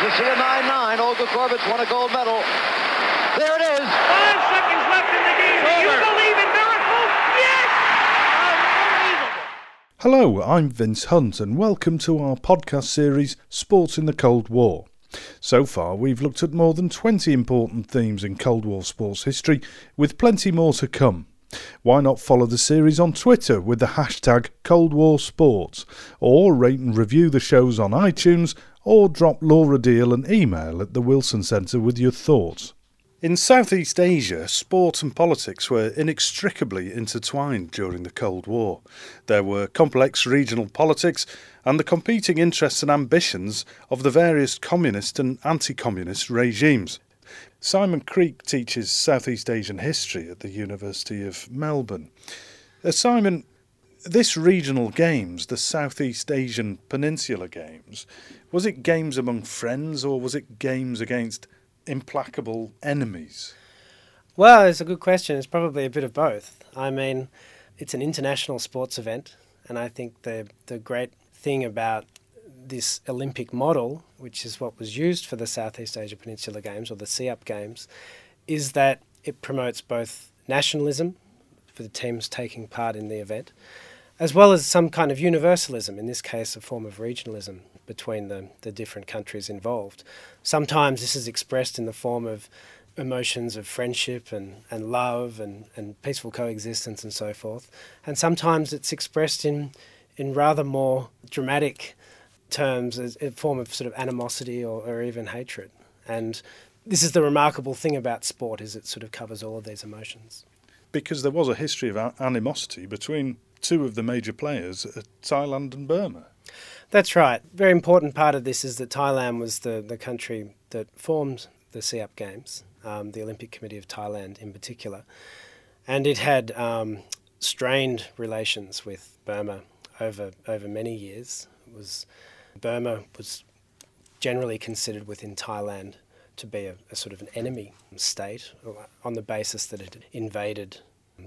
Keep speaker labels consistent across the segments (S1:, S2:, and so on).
S1: You see a 9-9. Olga Korbut's won a gold medal. There it is.
S2: Five seconds left in the game. Do you believe in miracles? Yes! Unbelievable.
S3: Hello, I'm Vince Hunt, and welcome to our podcast series Sports in the Cold War. So far, we've looked at more than 20 important themes in Cold War sports history, with plenty more to come. Why not follow the series on Twitter with the hashtag Cold War Sports, or rate and review the shows on iTunes, or drop Laura Deal an email at the Wilson Centre with your thoughts. In Southeast Asia, sport and politics were inextricably intertwined during the Cold War. There were complex regional politics and the competing interests and ambitions of the various communist and anti communist regimes. Simon Creak teaches Southeast Asian history at the University of Melbourne. Uh, Simon, this regional games, the Southeast Asian Peninsula Games, was it games among friends or was it games against implacable enemies?
S4: Well, it's a good question. It's probably a bit of both. I mean, it's an international sports event, and I think the the great thing about this Olympic model, which is what was used for the Southeast Asia Peninsula Games or the SEAP Games, is that it promotes both nationalism for the teams taking part in the event, as well as some kind of universalism, in this case, a form of regionalism between the, the different countries involved. Sometimes this is expressed in the form of emotions of friendship and, and love and, and peaceful coexistence and so forth. And sometimes it's expressed in, in rather more dramatic terms as a form of sort of animosity or, or even hatred. And this is the remarkable thing about sport is it sort of covers all of these emotions.
S3: Because there was a history of animosity between two of the major players, uh, Thailand and Burma.
S4: That's right. Very important part of this is that Thailand was the, the country that formed the SEAP Games, um, the Olympic Committee of Thailand in particular. And it had um, strained relations with Burma over, over many years. It was, Burma was generally considered within Thailand to be a, a sort of an enemy state on the basis that it invaded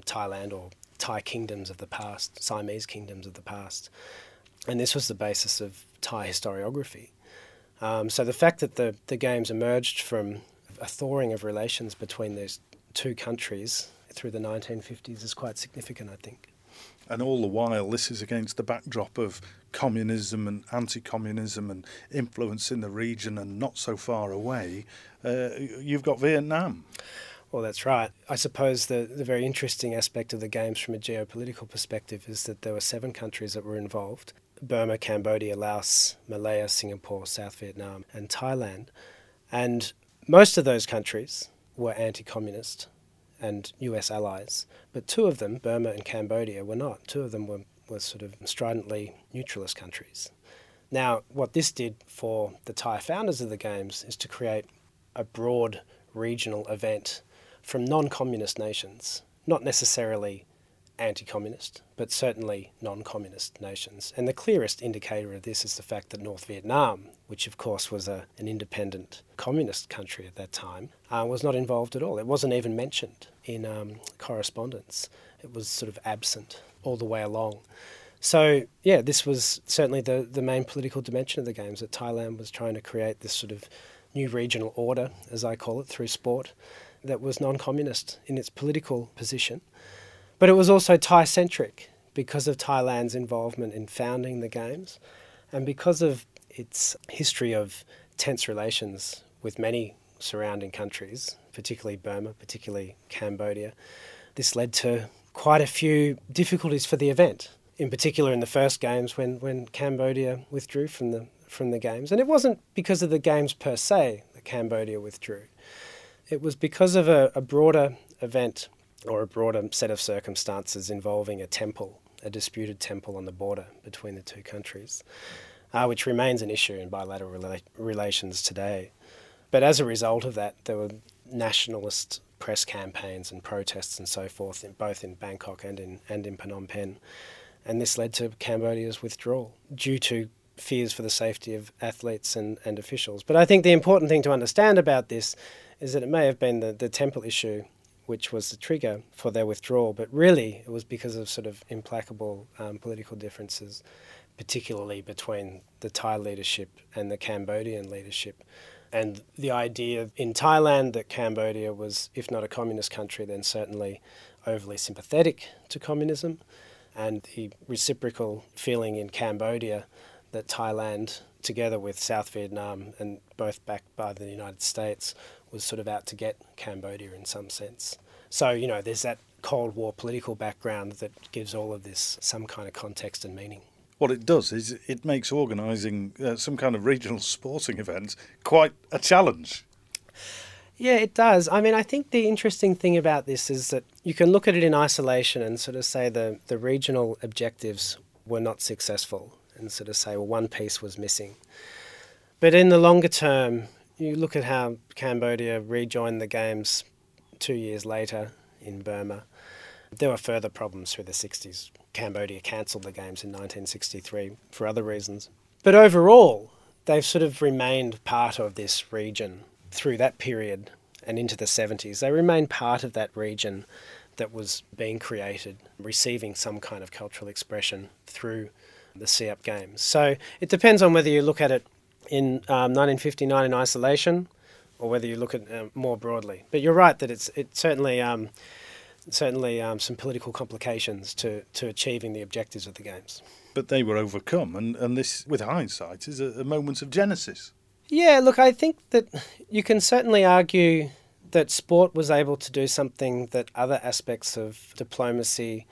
S4: Thailand or Thai kingdoms of the past, Siamese kingdoms of the past. And this was the basis of Thai historiography. Um, so the fact that the, the games emerged from a thawing of relations between these two countries through the 1950s is quite significant, I think.
S3: And all the while, this is against the backdrop of communism and anti communism and influence in the region and not so far away. Uh, you've got Vietnam.
S4: Well, that's right. I suppose the, the very interesting aspect of the games from a geopolitical perspective is that there were seven countries that were involved Burma, Cambodia, Laos, Malaya, Singapore, South Vietnam, and Thailand. And most of those countries were anti communist and US allies, but two of them, Burma and Cambodia, were not. Two of them were, were sort of stridently neutralist countries. Now, what this did for the Thai founders of the Games is to create a broad regional event from non communist nations, not necessarily anti communist, but certainly non communist nations. And the clearest indicator of this is the fact that North Vietnam, which of course was a, an independent communist country at that time, uh, was not involved at all. It wasn't even mentioned in um, correspondence, it was sort of absent all the way along. So, yeah, this was certainly the, the main political dimension of the Games that Thailand was trying to create this sort of new regional order, as I call it, through sport, that was non communist in its political position but it was also Thai centric because of Thailand's involvement in founding the Games and because of its history of tense relations with many surrounding countries, particularly Burma, particularly Cambodia. This led to quite a few difficulties for the event, in particular in the first games when, when Cambodia withdrew from the, from the games. And it wasn't because of the games per se that Cambodia withdrew, it was because of a, a broader event or a broader set of circumstances involving a temple, a disputed temple on the border between the two countries, uh, which remains an issue in bilateral rela- relations today. But as a result of that, there were nationalist press campaigns and protests and so forth, in, both in Bangkok and in, and in Phnom Penh. And this led to Cambodia's withdrawal due to fears for the safety of athletes and, and officials. But I think the important thing to understand about this is that it may have been the, the temple issue which was the trigger for their withdrawal, but really it was because of sort of implacable um, political differences particularly between the Thai leadership and the Cambodian leadership. And the idea in Thailand that Cambodia was, if not a communist country, then certainly overly sympathetic to communism, and the reciprocal feeling in Cambodia that Thailand, together with South Vietnam and both backed by the United States, was sort of out to get Cambodia in some sense. So, you know, there's that Cold War political background that gives all of this some kind of context and meaning.
S3: What it does is it makes organising uh, some kind of regional sporting event quite a challenge.
S4: Yeah, it does. I mean, I think the interesting thing about this is that you can look at it in isolation and sort of say the, the regional objectives were not successful and sort of say, well, one piece was missing. But in the longer term, you look at how Cambodia rejoined the Games two years later in Burma. There were further problems through the 60s. Cambodia cancelled the Games in 1963 for other reasons. But overall, they've sort of remained part of this region through that period and into the 70s. They remain part of that region that was being created, receiving some kind of cultural expression through the SEAP Games. So it depends on whether you look at it in um, 1959 in isolation or whether you look at it uh, more broadly. But you're right that it's it certainly um, certainly um, some political complications to, to achieving the objectives of the games.
S3: But they were overcome, and, and this, with hindsight, is a, a moment of genesis.
S4: Yeah, look, I think that you can certainly argue that sport was able to do something that other aspects of diplomacy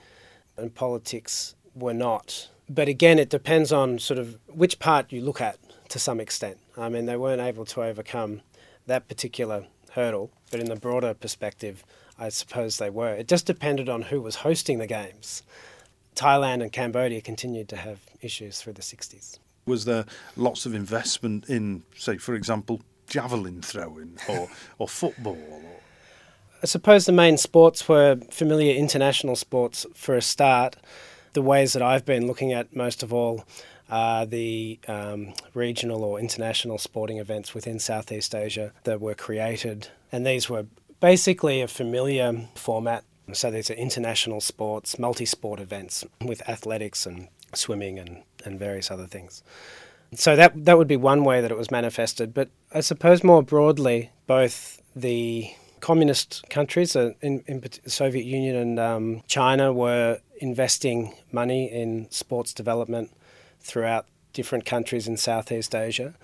S4: and politics were not. But again, it depends on sort of which part you look at to some extent. I mean, they weren't able to overcome that particular hurdle, but in the broader perspective, I suppose they were. It just depended on who was hosting the games. Thailand and Cambodia continued to have issues through the 60s.
S3: Was there lots of investment in, say, for example, javelin throwing or, or football? Or...
S4: I suppose the main sports were familiar international sports for a start. The ways that I've been looking at most of all are the um, regional or international sporting events within Southeast Asia that were created. And these were basically a familiar format. So these are international sports, multi sport events with athletics and swimming and, and various other things. So that that would be one way that it was manifested. But I suppose more broadly, both the communist countries, uh, in, in Soviet Union and um, China, were investing money in sports development throughout different countries in Southeast Asia.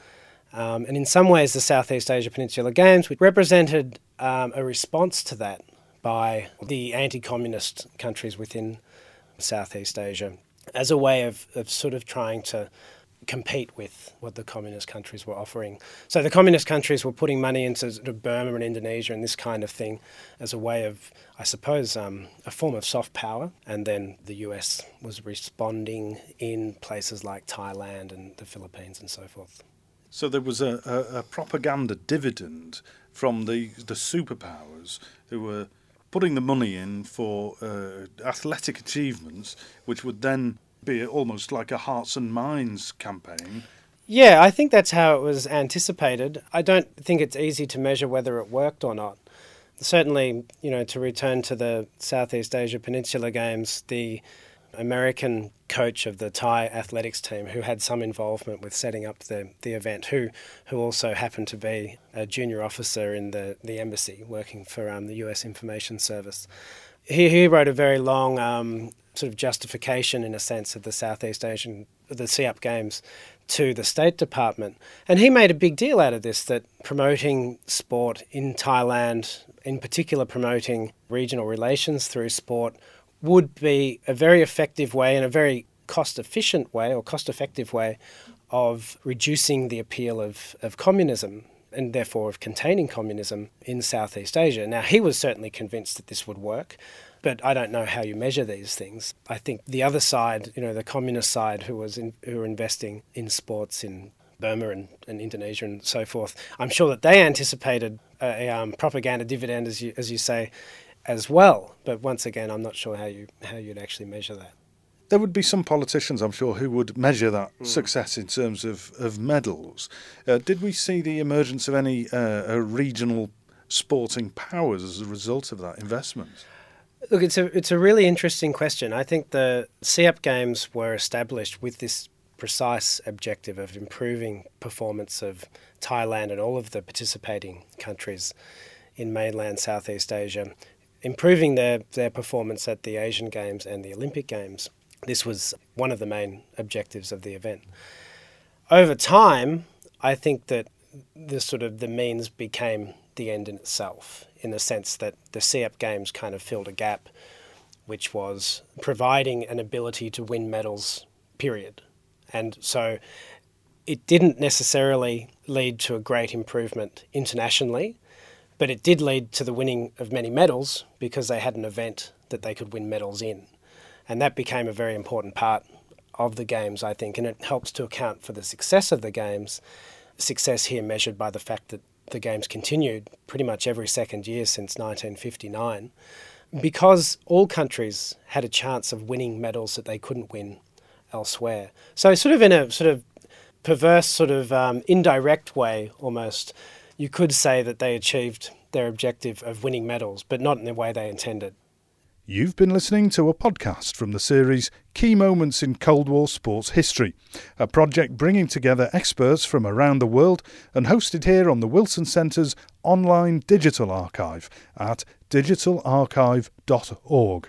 S4: Um, and in some ways, the Southeast Asia Peninsula Games represented um, a response to that by the anti communist countries within Southeast Asia as a way of, of sort of trying to compete with what the communist countries were offering. So the communist countries were putting money into Burma and Indonesia and this kind of thing as a way of, I suppose, um, a form of soft power. And then the US was responding in places like Thailand and the Philippines and so forth.
S3: So there was a, a, a propaganda dividend from the, the superpowers who were putting the money in for uh, athletic achievements, which would then be almost like a hearts and minds campaign.
S4: Yeah, I think that's how it was anticipated. I don't think it's easy to measure whether it worked or not. Certainly, you know, to return to the Southeast Asia Peninsula Games, the American coach of the Thai athletics team who had some involvement with setting up the, the event, who, who also happened to be a junior officer in the, the embassy working for um, the US Information Service. He, he wrote a very long um, sort of justification, in a sense, of the Southeast Asian, the SEAP Games to the State Department. And he made a big deal out of this that promoting sport in Thailand, in particular promoting regional relations through sport, would be a very effective way and a very cost efficient way or cost effective way of reducing the appeal of, of communism and therefore of containing communism in Southeast Asia. Now, he was certainly convinced that this would work, but I don't know how you measure these things. I think the other side, you know, the communist side who was in, who were investing in sports in Burma and, and Indonesia and so forth, I'm sure that they anticipated a, um, propaganda dividend, as you, as you say, as well. But once again, I'm not sure how you how you'd actually measure that.
S3: There would be some politicians, I'm sure, who would measure that mm. success in terms of, of medals. Uh, did we see the emergence of any uh, regional sporting powers as a result of that investment?
S4: Look, it's a it's a really interesting question. I think the SEAP games were established with this precise objective of improving performance of Thailand and all of the participating countries in mainland Southeast Asia, improving their, their performance at the Asian Games and the Olympic Games. This was one of the main objectives of the event. Over time, I think that the sort of the means became the end in itself, in the sense that the SEAP Games kind of filled a gap, which was providing an ability to win medals, period. And so it didn't necessarily lead to a great improvement internationally, but it did lead to the winning of many medals because they had an event that they could win medals in. And that became a very important part of the games, I think, and it helps to account for the success of the games. Success here measured by the fact that the games continued pretty much every second year since 1959 because all countries had a chance of winning medals that they couldn't win elsewhere. So, sort of in a sort of perverse, sort of um, indirect way almost, you could say that they achieved their objective of winning medals, but not in the way they intended.
S3: You've been listening to a podcast from the series Key Moments in Cold War Sports History, a project bringing together experts from around the world and hosted here on the Wilson Centre's online digital archive at digitalarchive.org.